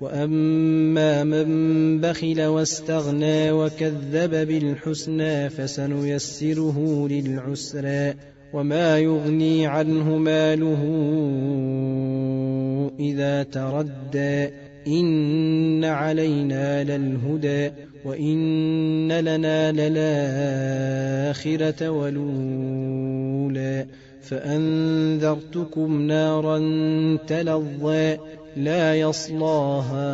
واما من بخل واستغنى وكذب بالحسنى فسنيسره للعسرى وما يغني عنه ماله اذا تردى ان علينا للهدى وان لنا للاخره ولولا فأنذرتكم نارا تلظى لا يصلاها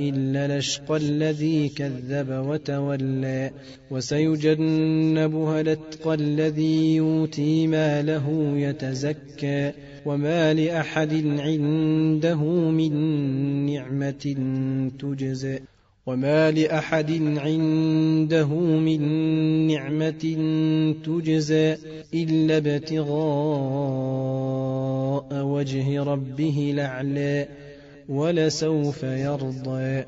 إلا الأشقى الذي كذب وتولى وسيجنبها الأتقى الذي يؤتي ماله يتزكى وما لأحد عنده من نعمة تجزى. وما لأحد عنده من نعمة تجزى إلا ابتغاء وجه ربه الأعلى ولسوف يرضى